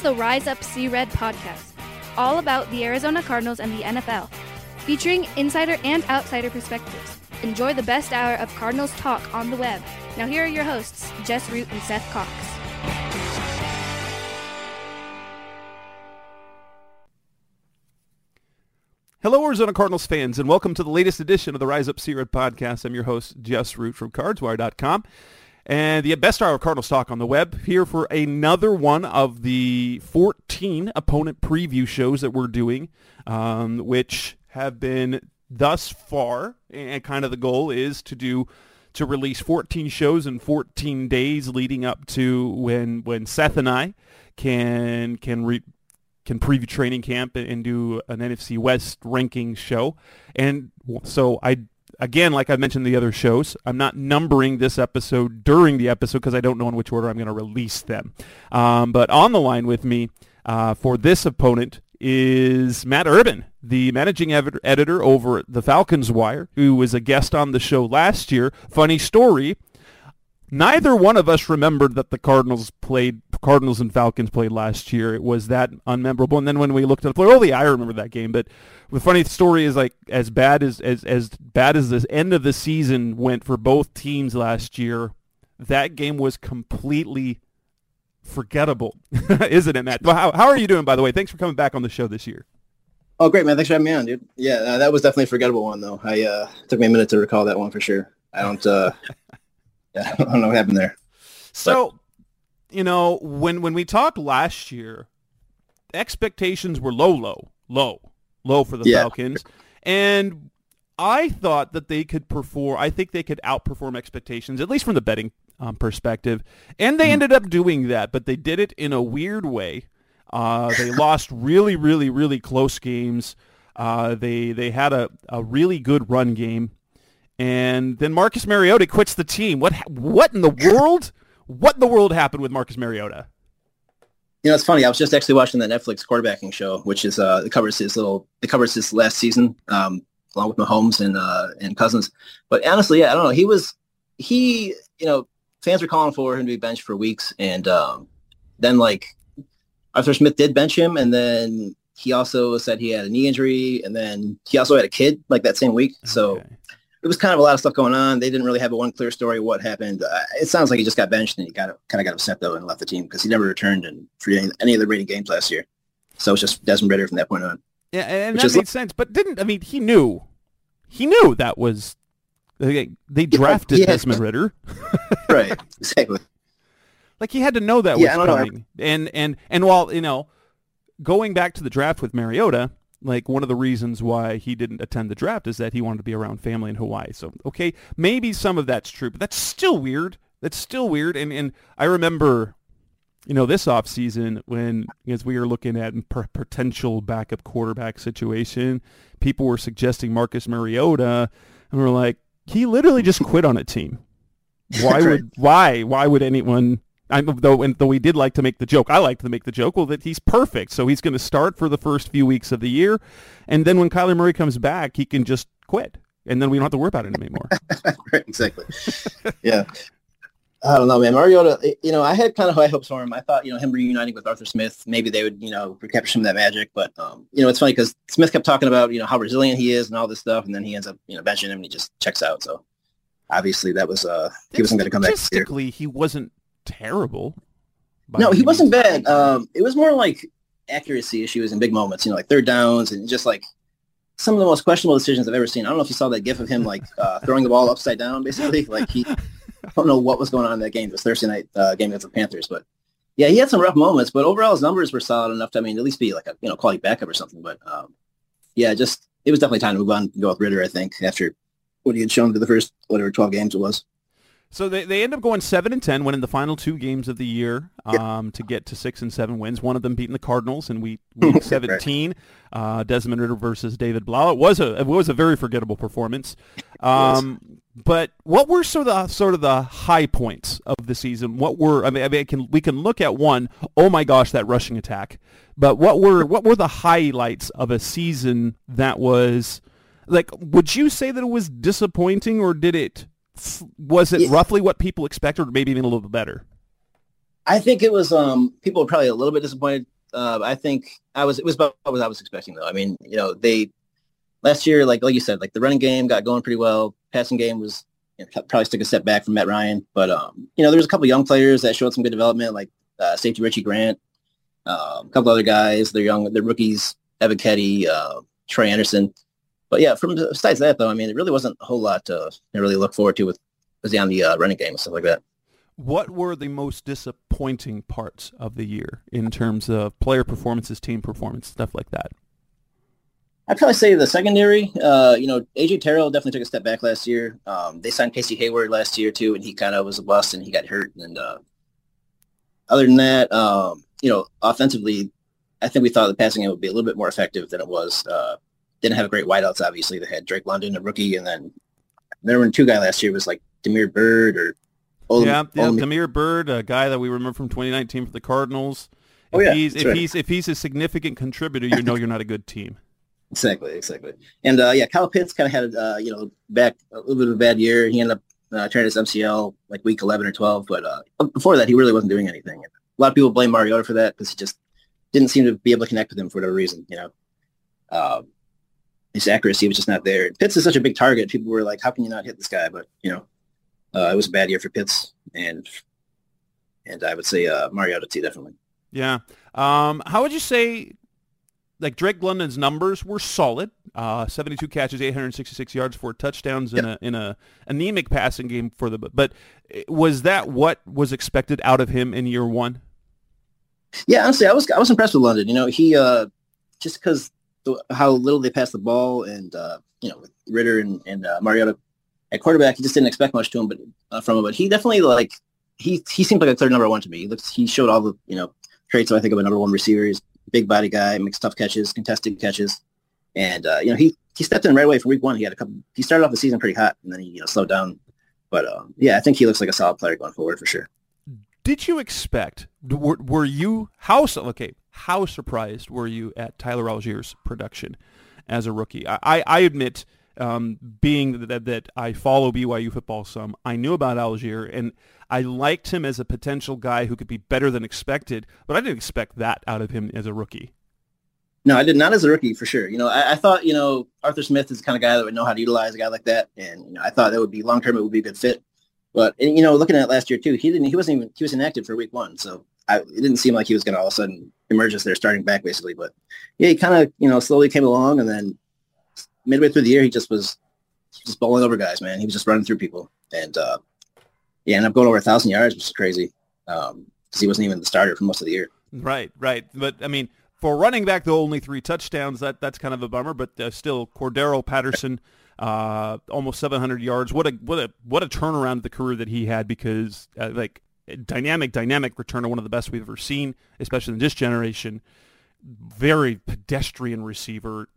is the Rise Up Sea Red podcast, all about the Arizona Cardinals and the NFL, featuring insider and outsider perspectives. Enjoy the best hour of Cardinals talk on the web. Now, here are your hosts, Jess Root and Seth Cox. Hello, Arizona Cardinals fans, and welcome to the latest edition of the Rise Up Sea Red podcast. I'm your host, Jess Root from CardsWire.com, and the best hour of Cardinals talk on the web. Here for another one of the 14 opponent preview shows that we're doing, um, which have been thus far, and kind of the goal is to do to release 14 shows in 14 days leading up to when when Seth and I can can re, can preview training camp and do an NFC West ranking show. And so I again, like I mentioned the other shows, I'm not numbering this episode during the episode because I don't know in which order I'm going to release them. Um, but on the line with me uh, for this opponent is Matt Urben, the managing editor over at the Falcons Wire, who was a guest on the show last year. Funny story. Neither one of us remembered that the Cardinals played Cardinals and Falcons played last year. It was that unmemorable. And then when we looked at the yeah, I remember that game. But the funny story is like as bad as as as bad as the end of the season went for both teams last year, that game was completely forgettable, isn't it, Matt? How, how are you doing, by the way? Thanks for coming back on the show this year. Oh, great, man. Thanks for having me on, dude. Yeah, uh, that was definitely a forgettable one, though. I uh, took me a minute to recall that one for sure. I don't, uh, yeah, I don't know what happened there. So, but. you know, when when we talked last year, expectations were low, low, low, low for the yeah. Falcons, and I thought that they could perform. I think they could outperform expectations, at least from the betting um, perspective, and they mm-hmm. ended up doing that. But they did it in a weird way uh, they lost really, really, really close games. Uh, they they had a, a really good run game, and then Marcus Mariota quits the team. What what in the world? What in the world happened with Marcus Mariota? You know, it's funny. I was just actually watching that Netflix quarterbacking show, which is uh, it covers his little it covers his last season, um, along with Mahomes and uh, and Cousins. But honestly, yeah, I don't know. He was he, you know, fans were calling for him to be benched for weeks, and um, then like Arthur Smith did bench him, and then he also said he had a knee injury, and then he also had a kid like that same week. Okay. So it was kind of a lot of stuff going on. They didn't really have a one clear story what happened. Uh, it sounds like he just got benched and he got kind of got upset though and left the team because he never returned in for any, any of the rating games last year. So it's just Desmond Ridder from that point on. Yeah, and that made like, sense. But didn't I mean he knew he knew that was they, they drafted yeah, Desmond Ridder. right, exactly. Like he had to know that yeah, was coming. Know. And and and while you know, going back to the draft with Mariota, like one of the reasons why he didn't attend the draft is that he wanted to be around family in Hawaii. So okay, maybe some of that's true, but that's still weird. That's still weird. And and I remember, you know, this off season when as we were looking at potential backup quarterback situation, people were suggesting Marcus Mariota, and we're like, he literally just quit on a team. Why would why why would anyone I, though, and, though we did like to make the joke, I like to make the joke, well, that he's perfect. So he's going to start for the first few weeks of the year, and then when Kyler Murray comes back, he can just quit, and then we don't have to worry about it anymore. right, exactly. yeah. I don't know, man. Mariota, you know, I had kind of high hopes for him. I thought, you know, him reuniting with Arthur Smith, maybe they would, you know, recapture some of that magic. But, um, you know, it's funny because Smith kept talking about, you know, how resilient he is and all this stuff, and then he ends up, you know, benching him and he just checks out. So obviously that was, uh, he wasn't going to come back. Statistically, he wasn't terrible. No, he wasn't bad. Um, it was more like accuracy issues in big moments, you know, like third downs and just like some of the most questionable decisions I've ever seen. I don't know if you saw that gif of him like uh, throwing the ball upside down, basically. Like he, I don't know what was going on in that game. It was Thursday night uh, game against the Panthers, but yeah, he had some rough moments. But overall, his numbers were solid enough to, I mean, at least be like a you know quality backup or something. But um, yeah, just it was definitely time to move on and go with Ridder. I think after what he had shown to the first whatever twelve games it was. So they, they end up going seven and ten, winning the final two games of the year um, yep. to get to six and seven wins. One of them beating the Cardinals in week week seventeen. uh, Desmond Ridder versus David Blough. It was a it was a very forgettable performance. Um, but what were sort of the sort of the high points of the season? What were I mean, I mean can, we can look at one. Oh my gosh, that rushing attack! But what were what were the highlights of a season that was like? Would you say that it was disappointing, or did it? Was it yeah. roughly what people expected, or maybe even a little bit better? I think it was um people were probably a little bit disappointed. Uh, I think I was it was about what I was expecting though. I mean, you know, they last year, like like you said, like the running game got going pretty well. Passing game was you know, probably took a step back from Matt Ryan, but um, you know, there was a couple young players that showed some good development, like uh, safety Richie Grant, um, a couple other guys. They're young, they're rookies. Ebiketie, uh, Troy Andersen. But yeah, from besides that though, I mean, it really wasn't a whole lot to really look forward to with was on the uh, running game and stuff like that. What were the most disappointing parts of the year in terms of player performances, team performance, stuff like that? I'd probably say the secondary. Uh, you know, AJ Terrell definitely took a step back last year. Um, they signed Casey Hayward last year too, and he kind of was a bust and he got hurt. And uh, other than that, um, you know, offensively, I think we thought the passing game would be a little bit more effective than it was. Uh, didn't have a great wideouts, obviously. They had Drake London, a rookie, and then there were two guy last year was like Damiere Byrd or Olam, yeah, yeah, Olam- Damiere Byrd, a guy that we remember from 2019 for the Cardinals. If oh yeah, he's if right. he's if he's a significant contributor, you know you're not a good team. Exactly, exactly. And uh, yeah, Kyle Pitts kind of had uh, you know back a little bit of a bad year. He ended up uh, tearing his MCL like week 11 or 12, but uh, before that, he really wasn't doing anything. A lot of people blame Mariota for that because he just didn't seem to be able to connect with him for whatever reason. You know, um, his accuracy was just not there. Pitts is such a big target. People were like, "How can you not hit this guy?" But you know, uh, it was a bad year for Pitts, and and I would say uh, Mariota too, definitely. Yeah. Um, how would you say, like Drake London's numbers were solid? Uh, 72 catches, 866 yards, four touchdowns in a in a anemic passing game for the. But was that what was expected out of him in year one? Yeah, honestly, I was I was impressed with London. You know, he uh, just because how little they passed the ball, and uh, you know, Ridder and and uh, Mariota at quarterback, he just didn't expect much to him, but uh, from him. But he definitely like he he seemed like a clear number one to me. He looks he showed all the you know traits I think of a number one receiver. He's big body guy, makes tough catches, contested catches, and uh, you know he he stepped in right away from week one. He had a couple. He started off the season pretty hot, and then he you know slowed down. But uh, yeah, I think he looks like a solid player going forward for sure. Did you expect? Were, were you how okay? How surprised were you at Tyler Allgeier's production as a rookie? I, I, admit um, being that, that I follow BYU football some, I knew about Allgeier, and I liked him as a potential guy who could be better than expected, but I didn't expect that out of him as a rookie. No, I did not as a rookie for sure. You know, I, I, thought you know Arthur Smith is the kind of guy that would know how to utilize a guy like that, and you know, I thought that would be long term. It would be a good fit. But and, you know, looking at last year too, he didn't. He wasn't even. He was inactive for week one, so I, it didn't seem like he was going to all of a sudden emerge as their starting back, basically. But yeah, he kind of you know slowly came along, and then midway through the year, he just was just bowling over guys, man. He was just running through people, and uh, yeah, ended up going over a thousand yards, which is crazy because um, he wasn't even the starter for most of the year. Right, right. But I mean, for running back, though, only three touchdowns. That that's kind of a bummer, but uh, still, Cordarrelle Patterson, uh, almost 700 yards. What a what a what a turnaround of the career that he had because uh, like dynamic, dynamic returner, one of the best we've ever seen, especially in this generation. Very pedestrian receiver,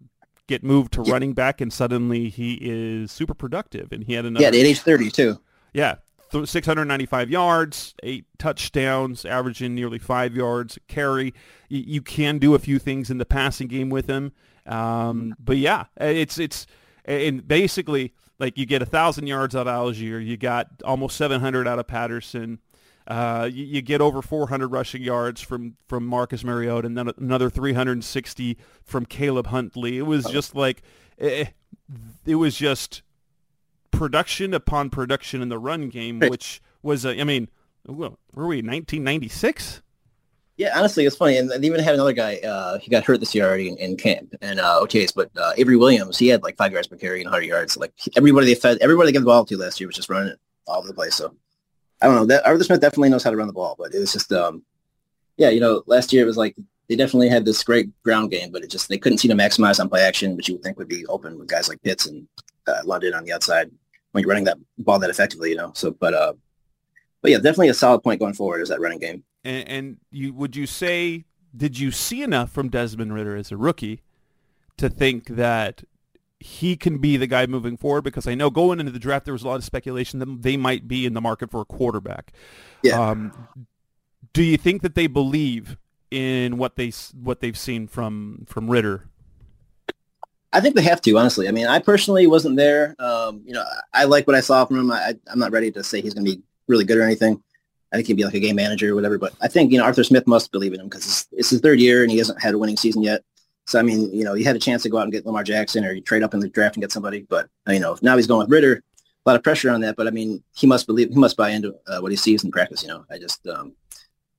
get moved to yeah. running back, and suddenly he is super productive. And he had another. Yeah, at age 30 too. Yeah, 695 yards, eight touchdowns, averaging nearly five yards carry. You, you, can do a few things in the passing game with him, um, but yeah, it's it's and basically like you get a thousand yards out of Allgeier, you got almost 700 out of Patterson. Uh, you, you, get over 400 rushing yards from, from Marcus Mariota and then another 360 from Caleb Huntley. It was just like, it, eh, it was just production upon production in the run game, which was, a, I mean, where were we, 1996? Yeah, honestly, it's funny. And they even had another guy, uh, he got hurt this year already in, in camp and uh, OTAs, but uh, Avery Williams, he had like five yards per carry and 100 yards. Like everybody they fed, everybody they gave the ball to last year was just running it all over the place. So I don't know. That Arthur Smith definitely knows how to run the ball, but it was just, um, yeah, you know, last year it was like they definitely had this great ground game, but it just they couldn't seem to maximize on play action, which you would think would be open with guys like Pitts and uh, London on the outside when you're running that ball that effectively, you know. So, but uh, but yeah, definitely a solid point going forward is that running game. And, and you would you say did you see enough from Desmond Ridder as a rookie to think that he can be the guy moving forward because I know going into the draft there was a lot of speculation that they might be in the market for a quarterback. Yeah. Um, do you think that they believe in what they what they've seen from from Ridder? I think they have to, honestly. I mean, I personally wasn't there. Um, you know, I like what I saw from him. I, am not ready to say he's going to be really good or anything. I think he'd be like a game manager or whatever. But I think you know Arthur Smith must believe in him because it's, it's his third year and he hasn't had a winning season yet. So I mean, you know, he had a chance to go out and get Lamar Jackson or you trade up in the draft and get somebody, but you know, now he's going with Ridder. A lot of pressure on that, but I mean, he must believe he must buy into uh, what he sees in practice. You know, I just, um,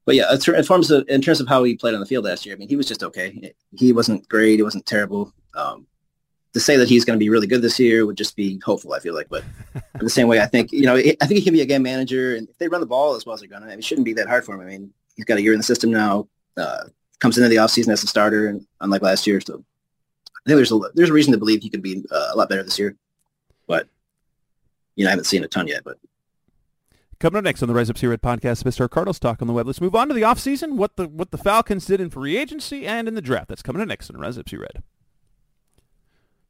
but yeah, in terms of in terms of how he played on the field last year, I mean, he was just okay. He wasn't great. He wasn't terrible. Um, to say that he's going to be really good this year would just be hopeful. I feel like, but in the same way, I think you know, I think he can be a game manager, and if they run the ball as well as they're going to, I mean, it shouldn't be that hard for him. I mean, he's got a year in the system now. Uh, comes into the offseason as a starter, and unlike last year, so I think there's a there's a reason to believe he could be uh, a lot better this year, but you know I haven't seen a ton yet. But coming up next on the Rise Up Sea Red podcast, Mr. Cardinals talk on the web. Let's move on to the offseason, what the what the Falcons did in free agency and in the draft. That's coming up next on Rise Up Sea Red.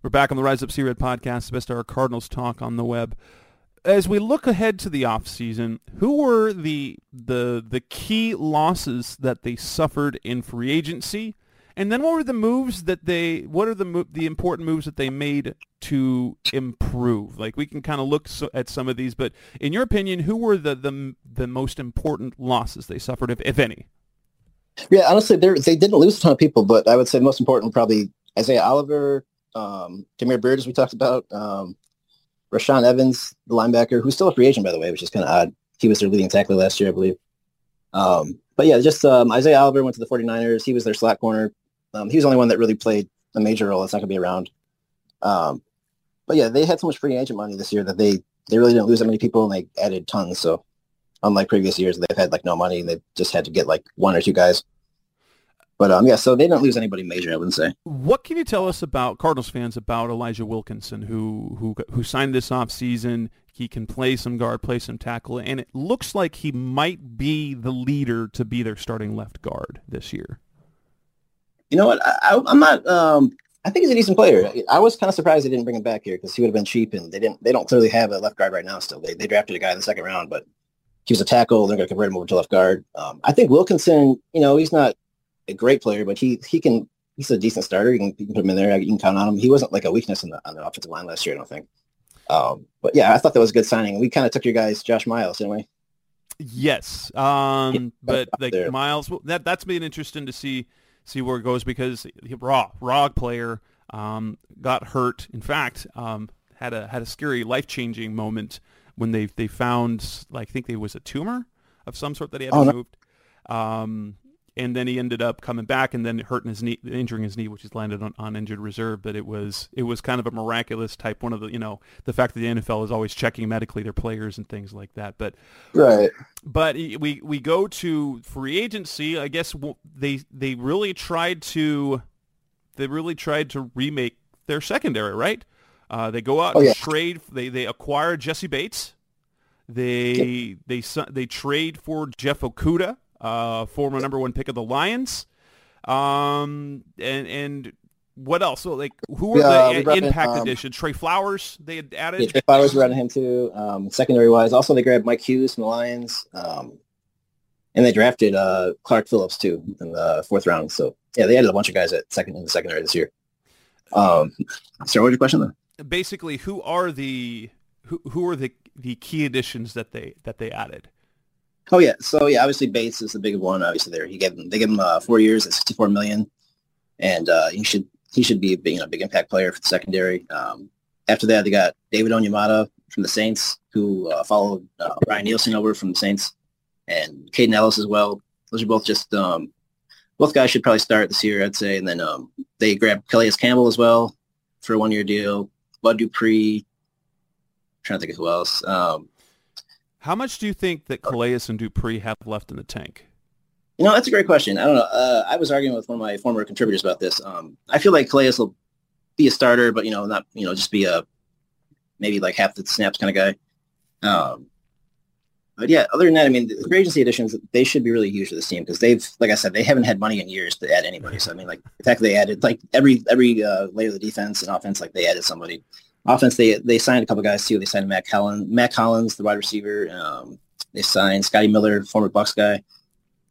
We're back on the Rise Up Sea Red podcast, Our Cardinals talk on the web. As we look ahead to the offseason, who were the the the key losses that they suffered in free agency? And then what were the moves that they, what are the the important moves that they made to improve? Like we can kind of look so, at some of these, but in your opinion, who were the, the, the most important losses they suffered, if, if any? Yeah, honestly, they they didn't lose a ton of people, but I would say most important probably Isaiah Oliver, um, Damiere Byrd, as we talked about, um, Rashaan Evans, the linebacker, who's still a free agent, by the way, which is kind of odd. He was their leading tackler last year, I believe. Um, but yeah, just um, Isaiah Oliver went to the 49ers. He was their slot corner. Um, he was the only one that really played a major role. It's not going to be around. Um, but yeah, they had so much free agent money this year that they they really didn't lose that many people, and they added tons. So unlike previous years, they've had like no money, and they just had to get like one or two guys. But um, yeah, so they didn't lose anybody major, I wouldn't say. What can you tell us about Cardinals fans about Elijah Wilkinson, who who who signed this off season? He can play some guard, play some tackle, and it looks like he might be the leader to be their starting left guard this year you know what? I, am not. Um, I think he's a decent player. I was kind of surprised they didn't bring him back here because he would have been cheap, and they didn't. They don't clearly have a left guard right now. Still, they they drafted a guy in the second round, but he was a tackle. They're going to convert him over to left guard. Um, I think Wilkinson. You know, he's not a great player, but he he can. He's a decent starter. You can, you can put him in there. You can count on him. He wasn't like a weakness in the, on the offensive line last year. I don't think. Um, but yeah, I thought that was a good signing. We kind of took your guys, Josh Miles, didn't we? Yes, um, yeah, but like Miles, that that's been interesting to see see where it goes because he, raw raw player um, got hurt. In fact, um, had a had a scary life changing moment when they they found like I think there was a tumor of some sort that he had oh, removed. No. Um, and then he ended up coming back and then hurting his knee, injuring his knee, which has landed on, on injured reserve. But it was it was kind of a miraculous type. One of the you know the fact that the NFL is always checking medically their players and things like that. But right. But we we go to free agency. I guess they they really tried to they really tried to remake their secondary, right? Uh, they go out oh, and yeah. trade. They they acquire Jessie Bates. They they they trade for Jeff Okudah uh, former number one pick of the Lions. Um, and and what else? So like, who were yeah, the impact in, um, additions? Trey Flowers they had added. Yeah, Trey Flowers were adding him too. Um, secondary wise, also they grabbed Mike Hughes from the Lions. Um, and they drafted uh, Clark Phillips too in the fourth round. So yeah, they added a bunch of guys at second in the secondary this year. Um, so what was your question then? Basically, who are the who who are the the key additions that they that they added? Oh yeah, so yeah, obviously Bates is the big one. Obviously, there he gave him they gave him uh, four years at sixty four million, and uh, he should he should be you know, a big impact player for the secondary. Um, after that, they got David Onyemata from the Saints, who uh, followed uh, Ryan Nielsen over from the Saints, and Kaden Elliss as well. Those are both just um, both guys should probably start this year, I'd say. And then um, they grabbed Calais Campbell as well for a one year deal. Bud Dupree. I'm trying to think of who else. Um, how much do you think that Calais and Dupree have left in the tank? You know, that's a great question. I don't know. Uh, I was arguing with one of my former contributors about this. Um, I feel like Calais will be a starter, but you know, not you know, just be a maybe like half the snaps kind of guy. Um, but yeah, other than that, I mean, the free agency additions they should be really huge for this team because they've, like I said, they haven't had money in years to add anybody. So I mean, like the fact they added like every every uh, layer of the defense and offense, like they added somebody offense, they they signed a couple guys too. They signed Mack Hollins, Mack Hollins, the wide receiver. Um, they signed Scotty Miller, former Bucs guy,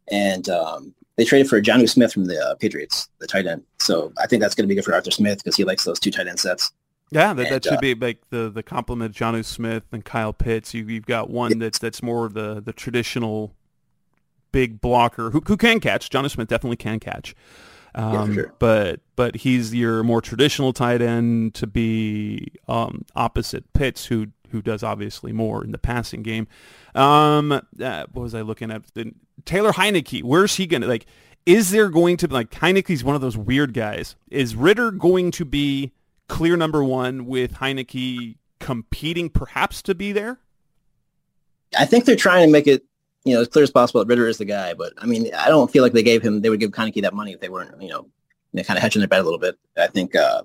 and um, they traded for Jonnu Smith from the uh, Patriots, the tight end. So I think that's going to be good for Arthur Smith because he likes those two tight end sets. Yeah, that, and, that should uh, be like the the complement of Jonnu Smith and Kyle Pitts. You you've got one that's that's more of the the traditional big blocker who who can catch. Jonnu Smith definitely can catch. Um, Yeah, sure. But but he's your more traditional tight end to be um, opposite Pitts, who who does obviously more in the passing game. Um, uh, what was I looking at? The- Taylor Heinicke. Where's he gonna like? Is there going to be like Heinicke's one of those weird guys? Is Ridder going to be clear number one with Heinicke competing perhaps to be there? I think they're trying to make it, you know, as clear as possible that Ridder is the guy. But I mean, I don't feel like they gave him, they would give Heinicke that money if they weren't, you know, you know kind of hedging their bet a little bit. I think, uh,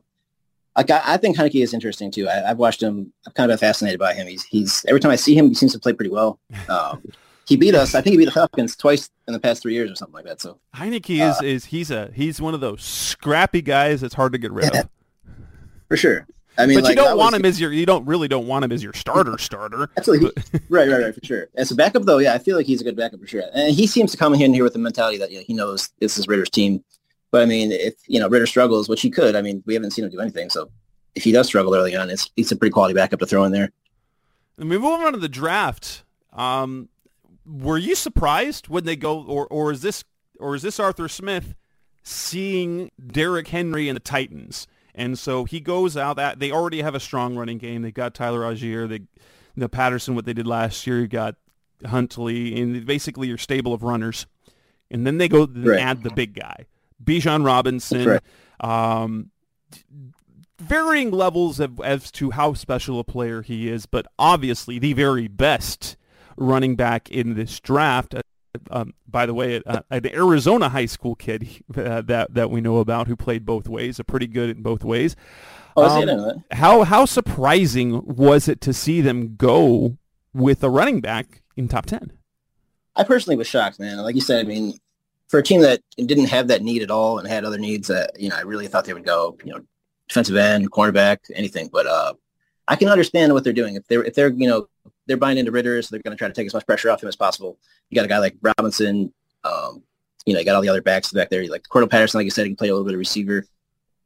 like, I, I think Heinicke is interesting too. I, I've watched him. I've kind of been fascinated by him. He's, he's every time I see him, he seems to play pretty well. Um, he beat us. I think he beat the Falcons twice in the past three years or something like that. So Heinicke Uh, is is he's a he's one of those scrappy guys that's hard to get rid of. for sure. I mean, but like, you don't want was- him as your you don't really don't want him as your starter starter. Absolutely. right, right, right, for sure. As a backup, though, yeah, I feel like he's a good backup for sure. And he seems to come in here with the mentality that you know, he knows this is Ridder's team. But I mean, if you know Ridder struggles, which he could, I mean, we haven't seen him do anything. So if he does struggle early on, it's it's a pretty quality backup to throw in there. And we move on to the draft. Um, were you surprised when they go, or or is this or is this Arthur Smith seeing Derrick Henry and the Titans? And so he goes out. That they already have a strong running game. They got Tyler Allgeier. They, you know, Patterson. What they did last year. You got Huntley, and basically your stable of runners. And then they go and Right. add the big guy, Bijan Robinson. Correct. Um, varying levels of, as to how special a player he is, but obviously the very best running back in this draft. Um, by the way, uh, an Arizona high school kid uh, that that we know about who played both ways, a pretty good in both ways. Oh, is he? I Um, didn't know that. How how surprising was it to see them go with a running back in top ten? I personally was shocked, man. Like you said, I mean, for a team that didn't have that need at all and had other needs that you know, I really thought they would go, you know, defensive end, cornerback, anything. But uh, I can understand what they're doing. If they're if they're you know they're buying into Ridder, so they're going to try to take as much pressure off him as possible. You got a guy like Robinson. Um, you know, you got all the other backs back there. Like Cordarrelle Patterson, like you said, he can play a little bit of receiver.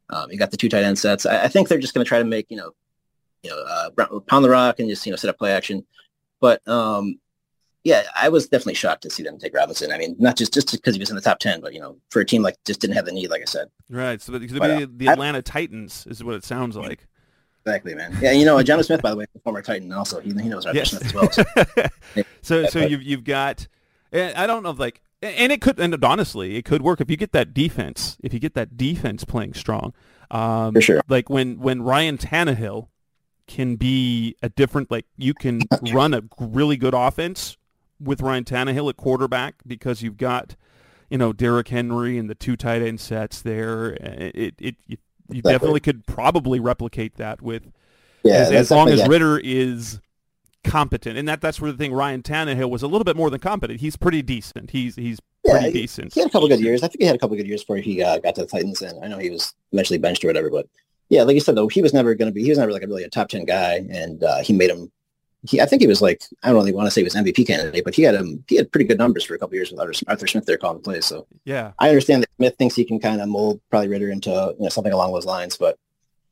Um, you got the two tight end sets. I, I think they're just going to try to make you know, you know, uh, pound the rock and just you know set up play action. But um, yeah, I was definitely shocked to see them take Robinson. I mean, not just just because he was in the top ten, but you know, for a team like just didn't have the need, like I said. Right. So uh, be the I- Atlanta Titans is what it sounds like. Exactly, man. Yeah, you know, Jonnu Smith, by the way, the former Titan, also he, he knows Arthur Yes. Smith as well. So. so so you've you've got I don't know if like and it could and honestly it could work if you get that defense if you get that defense playing strong. Um, For sure. Like when when Ryan Tannehill can be a different like you can run a really good offense with Ryan Tannehill at quarterback because you've got you know Derrick Henry and the two tight end sets there. It it, you, you Exactly. definitely could probably replicate that with Yeah, as, as long as Ridder is competent, and that that's where the thing. Ryan Tannehill was a little bit more than competent. He's pretty decent. He's he's Yeah, pretty he- decent. He had a couple good years. I think he had a couple good years before he uh, got to the Titans, and I know he was eventually benched or whatever. But yeah, like you said, though, he was never going to be. He was never like a really a top ten guy, and uh, he made him. He, I think he was like I don't really want to say he was MVP candidate, but he had him. He had pretty good numbers for a couple years with Arthur, Arthur Smith there calling plays. So Yeah, I understand that Smith thinks he can kind of mold probably Ridder into you know something along those lines, but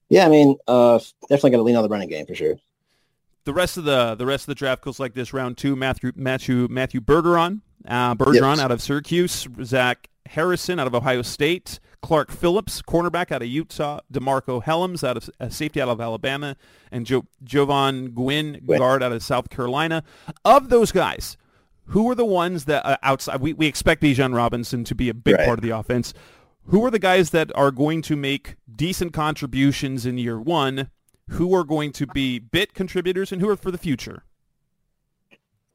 yeah, I mean, uh, definitely got to lean on the running game for sure. the rest of the the rest of the draft goes like this: round two, Matthew Matthew Matthew Bergeron, uh, Bergeron Yes. out of Syracuse, Zach Harrison out of Ohio State, Clark Phillips, cornerback out of Utah, DeMarcco Hellams out of uh, safety out of Alabama, and jo- Jovaughn Gwyn, Gwyn. guard out of South Carolina. Of those guys, who are the ones that uh, outside? We, we expect Bijan Robinson to be a big Right. part of the offense. Who are the guys that are going to make decent contributions in year one? Who are going to be bit contributors, and who are for the future?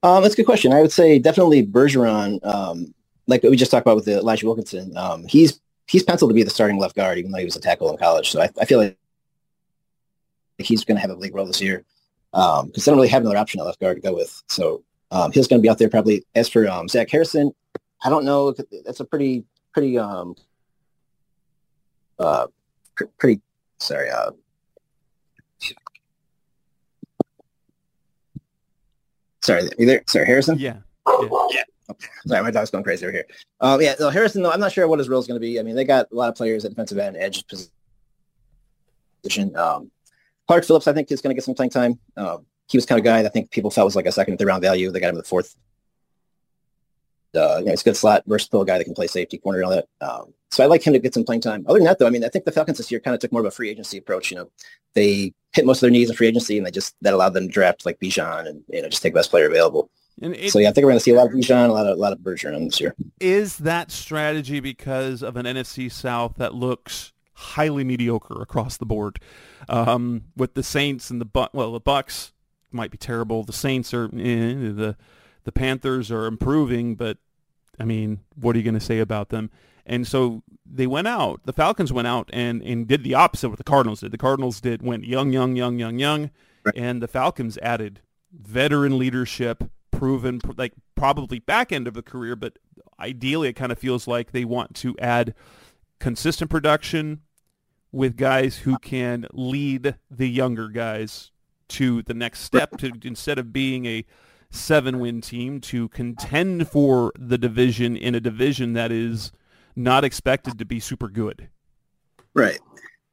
Um, that's a good question. I would say definitely Bergeron, um, like we just talked about with Elijah Wilkinson. Um, he's he's penciled to be the starting left guard, even though he was a tackle in college. So I, I feel like he's going to have a big role this year because they don't really have another option at left guard to go with. So um, he's going to be out there probably. As for um, Zach Harrison, I don't know. That's a pretty pretty um, uh, pr- pretty sorry. Uh, sorry, there? Sorry, Harrison. Yeah. Yeah. Sorry, my dog's going crazy over here. Um, yeah, so Harrison, though, I'm not sure what his role is going to be. I mean, they got a lot of players at defensive end, edge position. Um, Clark Phillips, I think, is going to get some playing time. Um, he was kind of a guy that I think people felt was like a second, third round value. They got him in the fourth uh, you know, he's a good slot, versatile guy that can play safety corner and all that. Um, so I like him to get some playing time. Other than that, though, I mean, I think the Falcons this year kind of took more of a free agency approach. You know, they hit most of their needs in free agency, and they just that allowed them to draft like Bijan and you know just take the best player available. It, so yeah, I think we're going to see a lot of Bijan, a lot of a lot of Bergeron this year. Is that strategy because of an NFC South that looks highly mediocre across the board, um, with the Saints and the but well the Bucs might be terrible. The Saints are eh, the the Panthers are improving, but I mean, what are you going to say about them? And so they went out. The Falcons went out and, and did the opposite of what the Cardinals did. The Cardinals did went young, young, young, young, young, right. and the Falcons added veteran leadership, proven like probably back end of the career, but ideally it kind of feels like they want to add consistent production with guys who can lead the younger guys to the next step to instead of being a seven win team to contend for the division in a division that is not expected to be super good. Right.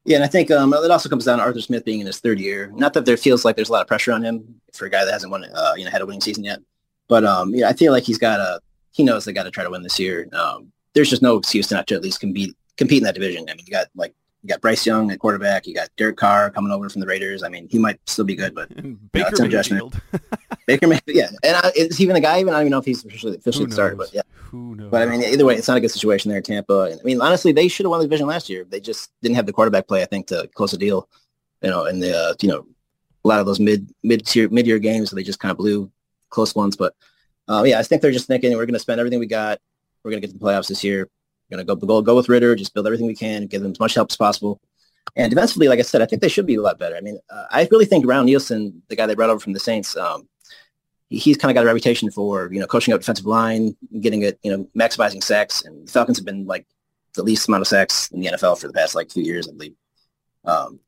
Yeah, and I think um, it also comes down to Arthur Smith being in his third year. Not that there feels like there's a lot of pressure on him for a guy that hasn't won, uh, you know, had a winning season yet. But um, yeah, I feel like he's got a he knows they got to try to win this year. Um, there's just no excuse not to at least compete compete in that division. I mean, you got like you got Bryce Young at quarterback. You got Derek Carr coming over from the Raiders. I mean, he might still be good, but Baker you know, Mayfield. Baker Mayfield, yeah. And is he even the guy? Even I don't even know if he's officially officially started, but yeah. Who knows? But I mean, either way, it's not a good situation there in Tampa. And, I mean, honestly, they should have won the division last year. They just didn't have the quarterback play. I think to close the deal. You know, in the uh, you know a lot of those mid mid tier mid year games, they just kind of blew close ones. But uh, yeah, I think they're just thinking we're going to spend everything we got. We're going to get to the playoffs this year. We're going to go go go with Ridder, Just build everything we can. Give them as much help as possible and defensively, like I said, I think they should be a lot better. I mean, uh, I really think Ryan Nielsen, the guy they brought over from the Saints, um, he's kind of got a reputation for you know coaching up defensive line, getting it, you know, maximizing sacks. And the Falcons have been like the least amount of sacks in the NFL for the past like few years, I believe. Um,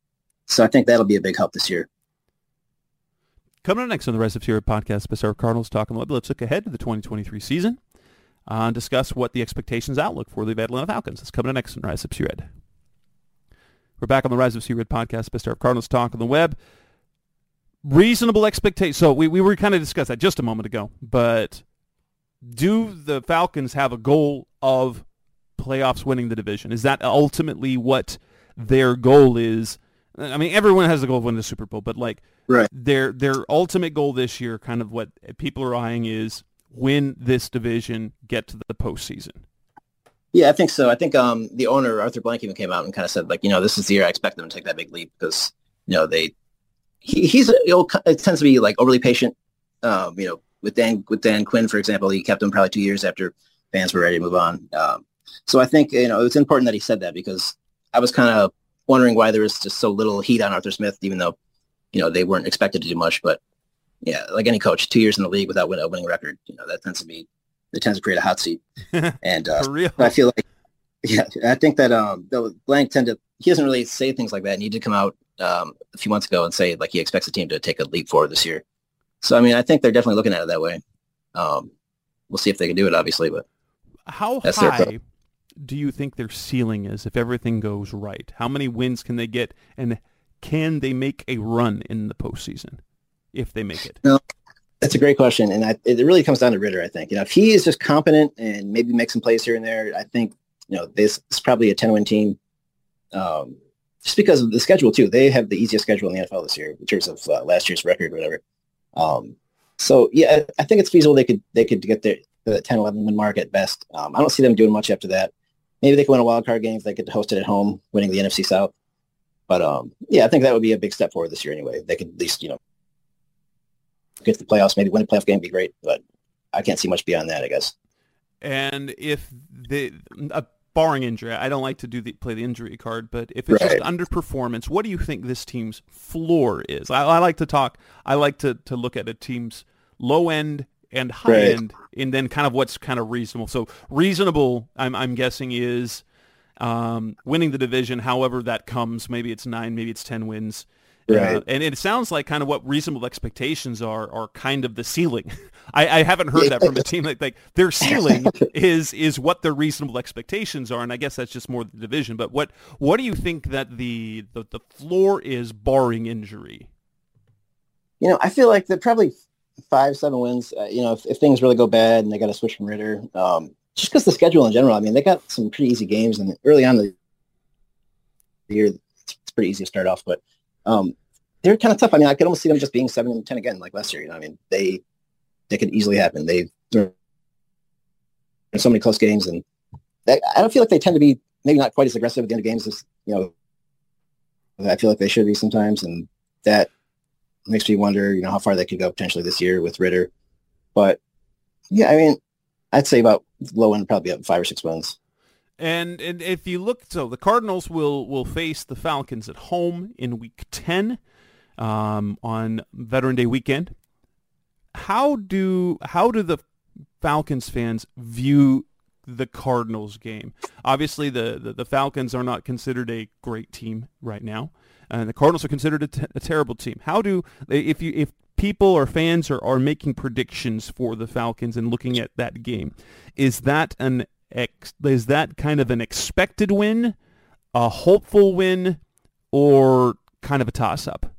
so I think that'll be a big help this year. Coming up next on the Rise Up Sea Red podcast, Bizarre Cardinals talking about let's look ahead to the 2023 season uh, and discuss what the expectations outlook for the Atlanta Falcons. is coming up next on Rise Up Sea Red. We're back on the Rise Up Sea Red podcast, Best of Cardinals Talk on the web. Reasonable expectations. So we, we were kind of discussed that just a moment ago, but do the Falcons have a goal of playoffs winning the division? Is that ultimately what their goal is? I mean, everyone has the goal of winning the Super Bowl, but like right. their their ultimate goal this year, kind of what people are eyeing is win this division, get to the postseason. Yeah, I think so. I think um, the owner Arthur Blank even came out and kind of said like, you know, this is the year I expect them to take that big leap because you know they he, he's you know, it tends to be like overly patient. Um, you know, with Dan with Dan Quinn, for example, he kept him probably two years after fans were ready to move on. Um, so I think you know it's important that he said that because I was kind of wondering why there was just so little heat on Arthur Smith, even though you know they weren't expected to do much. But yeah, like any coach, two years in the league without winning a winning record, you know that tends to be it tends to create a hot seat. And uh, I feel like, yeah, I think that um, Blank tend to he doesn't really say things like that. And he did come out um, a few months ago and say like he expects the team to take a leap forward this year. So I mean, I think they're definitely looking at it that way. Um, we'll see if they can do it, obviously, but how high do you think their ceiling is if everything goes right? How many wins can they get, and can they make a run in the postseason if they make it? No, that's a great question, and I, it really comes down to Ridder. I think you know if he is just competent and maybe make some plays here and there, I think you know this is probably a ten win team. Um, just because of the schedule too, they have the easiest schedule in the NFL this year in terms of uh, last year's record, or whatever. Um, so yeah, I think it's feasible they could they could get their the 10, 11 win mark at best. Um, I don't see them doing much after that. Maybe they can win a wild card game if they get to host it at home, winning the NFC South. But um, yeah, I think that would be a big step forward this year anyway. They could at least you know get to the playoffs, maybe win a playoff game, would be great. But I can't see much beyond that, I guess. And if the uh, barring injury, I don't like to do the play the injury card, but if it's right. just underperformance, what do you think this team's floor is? I, I, like to talk. I like to to look at a team's low end and high right. end, and then kind of what's kind of reasonable. So reasonable, I'm I'm guessing is um, winning the division, however that comes. Maybe it's nine, maybe it's ten wins. Right. Uh, and it sounds like kind of what reasonable expectations are are kind of the ceiling. I, I haven't heard that from a team like like their ceiling is is what their reasonable expectations are, and I guess that's just more the division. But what what do you think that the the, the floor is barring injury? You know, I feel like that probably five, seven wins. Uh, you know, if, if things really go bad and they got to switch from Ridder, um, just because the schedule in general, I mean, they got some pretty easy games, and early on the year, it's, it's pretty easy to start off, but um, they're kind of tough. I mean, I could almost see them just being seven and ten again, like last year. You know, I mean, they they could easily happen. They there's so many close games, and they, I don't feel like they tend to be maybe not quite as aggressive at the end of games as you know. I feel like they should be sometimes, and that makes me wonder, you know, how far they could go potentially this year with Ridder. But yeah, I mean, I'd say about low end probably up five or six wins. And and if you look, so the Cardinals will will face the Falcons at home in Week Ten um, on Veteran Day weekend. How do how do the Falcons fans view the Cardinals game? Obviously, the, the, the Falcons are not considered a great team right now, and the Cardinals are considered a, t- a terrible team. How do if you if people or fans are, are making predictions for the Falcons and looking at that game, is that an ex, is that kind of an expected win, a hopeful win, or kind of a toss up?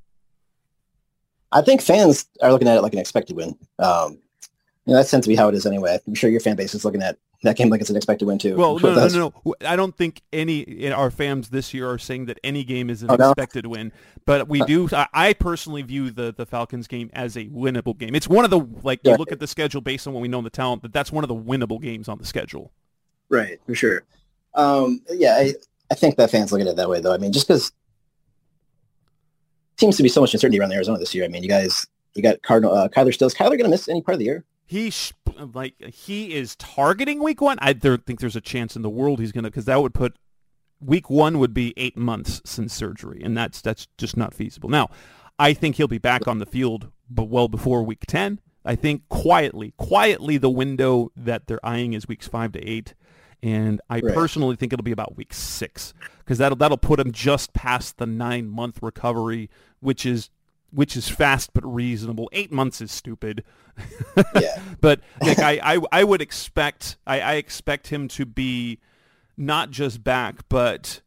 I think fans are looking at it like an expected win. Um, you know, that tends to be how it is anyway. I'm sure your fan base is looking at that game like it's an expected win too. Well, no, no, no, no, I don't think any our fans this year are saying that any game is an oh, no? expected win. But we do. I personally view the the Falcons game as a winnable game. It's one of the like you look at the schedule based on what we know in the talent. That that's one of the winnable games on the schedule. Right, for sure. Um, yeah, I, I think that fans look at it that way though. I mean, just because seems to be so much uncertainty around Arizona this year. I mean, you guys, you got Cardinal uh, Kyler Stills. Kyler going to miss any part of the year? He sh- like he is targeting week one. I don't think there's a chance in the world he's going to because that would put week one would be eight months since surgery, and that's that's just not feasible. Now, I think he'll be back on the field, but well before week ten. I think quietly, quietly, the window that they're eyeing is weeks five to eight, and I right. personally think it'll be about week six because that'll that'll put him just past the nine month recovery, which is which is fast but reasonable. Eight months is stupid. yeah. but like I, I, I would expect I, I expect him to be not just back, but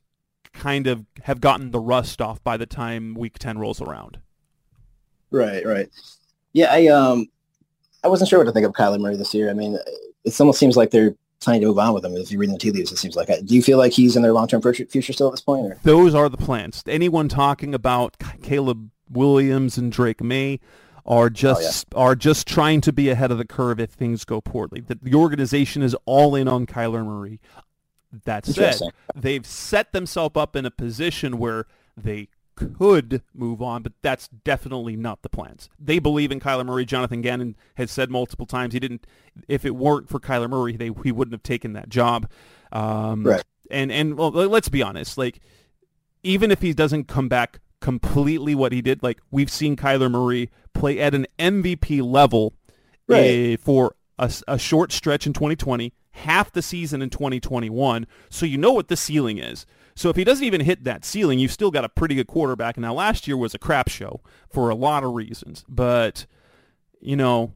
kind of have gotten the rust off by the time week ten rolls around. Right, right. Yeah, I um I wasn't sure what to think of Kyler Murray this year. I mean, it almost seems like they're trying to move on with him. If you read the tea leaves, it seems like. Do you feel like he's in their long-term future still at this point? Or? Those are the plans. Anyone talking about Caleb Williams and Drake Maye are just oh, yeah. are just trying to be ahead of the curve if things go poorly. The, the organization is all in on Kyler Murray. That said, they've set themselves up in a position where they could move on, but that's definitely not the plans. They believe in Kyler Murray. Jonathan Gannon has said multiple times he didn't. If it weren't for Kyler Murray, they he wouldn't have taken that job. Um, right. And and well, let's be honest. Like even if he doesn't come back completely what he did, like we've seen Kyler Murray play at an MVP level right. uh, for a, a short stretch in 2020, half the season in 2021. So you know what the ceiling is. So if he doesn't even hit that ceiling, you've still got a pretty good quarterback. Now last year was a crap show for a lot of reasons, but you know,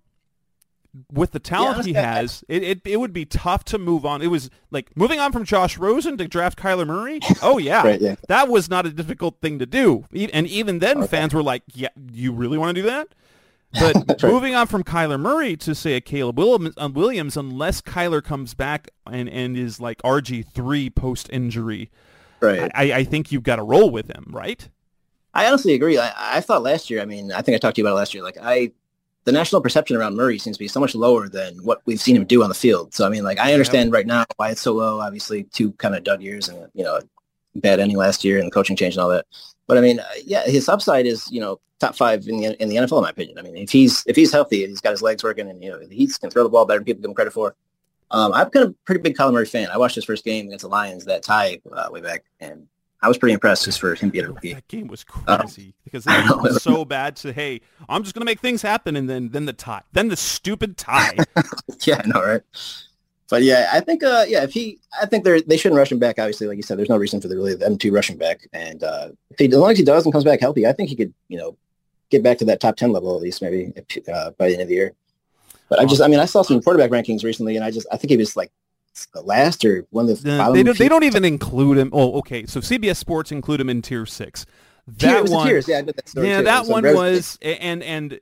with the talent yeah, he has, it, it, it would be tough to move on. It was like moving on from Josh Rosen to draft Kyler Murray. Oh yeah, right, yeah. that was not a difficult thing to do. And even then, okay. fans were like, "Yeah, you really want to do that?" But moving on from Kyler Murray to say a Caleb uh, Williams, unless Kyler comes back and, and is like RG three post injury, Right. I, I think you've got to roll with him, right? I honestly agree. I, I thought last year, I mean, I think I talked to you about it last year. Like I, the national perception around Murray seems to be so much lower than what we've seen him do on the field. So, I mean, like I understand yeah. right now why it's so low, obviously two kind of dud years and, you know, bad ending last year and the coaching change and all that. But I mean, uh, yeah, his upside is, you know, top five in the, in the NFL, in my opinion. I mean, if he's, if he's healthy, he's got his legs working and, you know, he can throw the ball better than people give him credit for. Um, I'm kind of a pretty big Kyler Murray fan. I watched his first game against the Lions, that tie uh, way back, and I was pretty impressed just for him being a rookie. That game was uh, crazy uh, because it was so bad to hey, I'm just gonna make things happen, and then then the tie, then the stupid tie. yeah, I know, right? But yeah, I think uh, yeah, if he, I think they they shouldn't rush him back. Obviously, like you said, there's no reason for the really them to rush him back. And uh, if he, as long as he does and comes back healthy, I think he could, you know, get back to that top ten level at least maybe uh, by the end of the year. But I just, I mean, I saw some quarterback rankings recently, and I just, I think he was like last or one of the. Uh, they don't. They don't even include him. Oh, okay. So CBS Sports include him in tier six. That tier, one, tiers. Yeah, that yeah, that one was, and and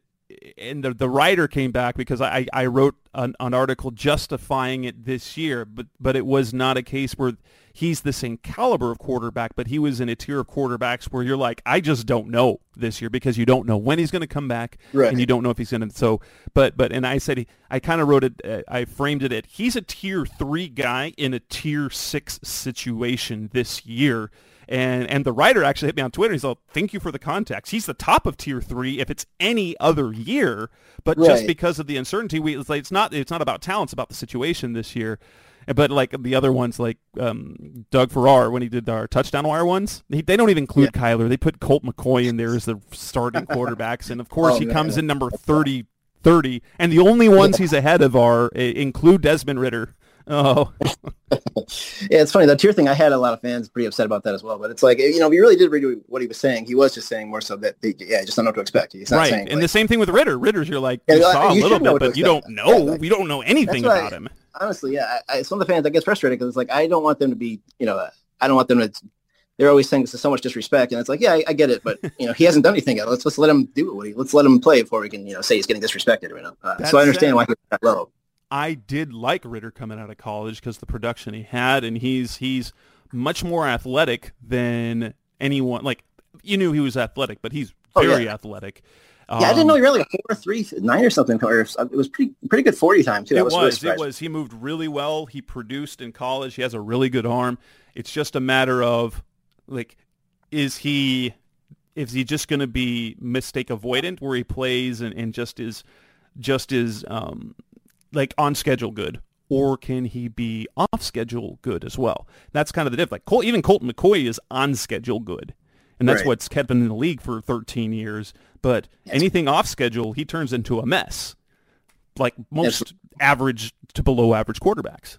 and the, the writer came back because I, I wrote an, an article justifying it this year, but but it was not a case where he's the same caliber of quarterback, but he was in a tier of quarterbacks where you're like, I just don't know this year because you don't know when he's going to come back, Right. and you don't know if he's going to. So, but but and I said he, I kind of wrote it, uh, I framed it at he's a tier three guy in a tier six situation this year. And and the writer actually hit me on Twitter. He's like, "Thank you for the context. He's the top of tier three if it's any other year, but just because of the uncertainty, we it's like it's not it's not about talent. It's about the situation this year. But like the other ones, like um, Doug Farrar when he did our touchdown wire ones, he, they don't even include Kyler. They put Colt McCoy in there as the starting quarterbacks, and of course Oh, he comes in number 30, 30. And the only ones he's ahead of are uh, include Desmond Ridder. Oh, Yeah, it's funny. The tier thing, I had a lot of fans pretty upset about that as well. But it's like, you know, if you really did read what he was saying, he was just saying more so that, they, yeah, just don't know what to expect. He's not right. saying, and like- the same thing with Ridder. Ridder's you're like Yeah, you like, saw a little bit, but you don't know. Yeah, like- we don't know anything about him. honestly, yeah, I, I, some of the fans, I get frustrated because it's like, I don't want them to be, you know, I don't want them to, they're always saying this is so much disrespect. And it's like, yeah, I, I get it. But, you know, he hasn't done anything yet. Let's just let him do it. Let's let him play before we can, you know, say he's getting disrespected. You know? uh, so I understand said- why he's that low. I did like Ridder coming out of college because the production he had, and he's he's much more athletic than anyone. Like you knew he was athletic, but he's Oh, very yeah. athletic. Yeah, I didn't know Um, he ran like a four, three, nine or something. Or it was pretty, pretty good 40 time too. I It was, really. It was. He moved really well. He produced in college. He has a really good arm. It's just a matter of like, is he is he just going to be mistake avoidant where he plays and, and just is just is um, like on schedule good, or can he be off schedule good as well? That's kind of the diff. Like Col- even Colton McCoy is on schedule good, and that's Right. what's kept him in the league for 13 years. But Yes. anything off schedule, he turns into a mess, like most average to below average quarterbacks.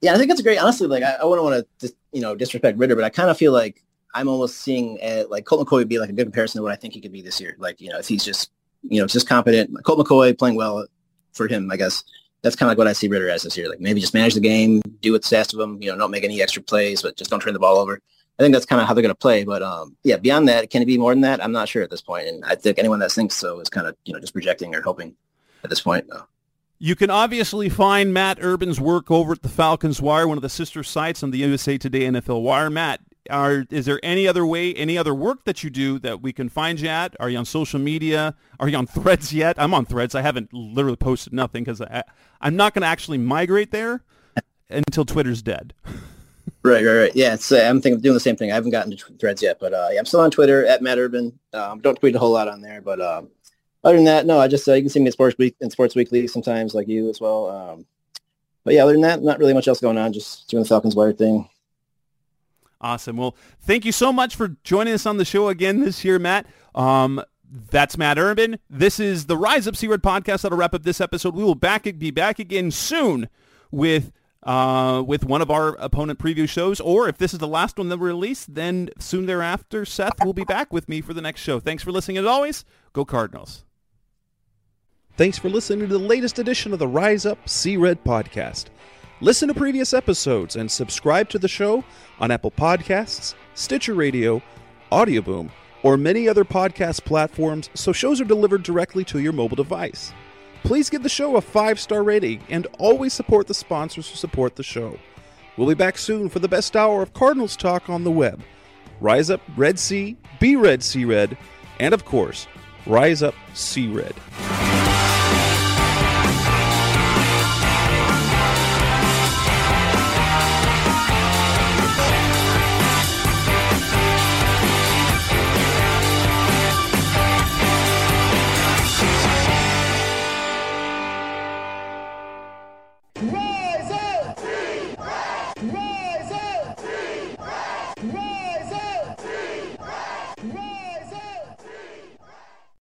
Yeah, I think that's great. Honestly, like I, I wouldn't want to, you know, disrespect Ridder, but I kind of feel like I'm almost seeing uh, like Colt McCoy would be like a good comparison to what I think he could be this year. Like, you know, if he's just, you know, just competent. Colt McCoy playing well for him, I guess. That's kind of like what I see Ridder as this year. Like maybe just manage the game, do what's asked of him. You know, don't make any extra plays, but just don't turn the ball over. I think that's kind of how they're going to play. But um, yeah, beyond that, can it be more than that? I'm not sure at this point. And I think anyone that thinks so is kind of, you know, just projecting or hoping at this point. You can obviously find Matt Urben's work over at the Falcons Wire, one of the sister sites on the USA Today NFL Wire. Matt, are, is there any other way, any other work that you do that we can find you at? Are you on social media? Are you on Threads yet? I'm on Threads. I haven't literally posted nothing because I'm not going to actually migrate there until Twitter's dead. Right, right, right. Yeah, I'm thinking doing the same thing. I haven't gotten to threads yet, but uh, yeah, I'm still on Twitter at Matt Urben. Um, don't tweet a whole lot on there, but um, other than that, no. I just uh, you can see me at Sports Week Sports Weekly sometimes, like you as well. Um, but yeah, other than that, not really much else going on. Just doing the Falcons Wire thing. Awesome. Well, thank you so much for joining us on the show again this year, Matt. Um, that's Matt Urben. This is the Rise Up Sea Red podcast. That'll wrap up this episode. We will back be back again soon with uh, with one of our opponent preview shows. Or if this is the last one that we release, then soon thereafter, Seth will be back with me for the next show. Thanks for listening as always. Go Cardinals. Thanks for listening to the latest edition of the Rise Up Sea Red podcast. Listen to previous episodes and subscribe to the show on Apple Podcasts, Stitcher Radio, Audioboom, or many other podcast platforms so shows are delivered directly to your mobile device. Please give the show a five star rating and always support the sponsors who support the show. We'll be back soon for the best hour of Cardinals talk on the web. Rise up, Red Sea, be Red Sea Red, and of course, Rise up, Sea Red.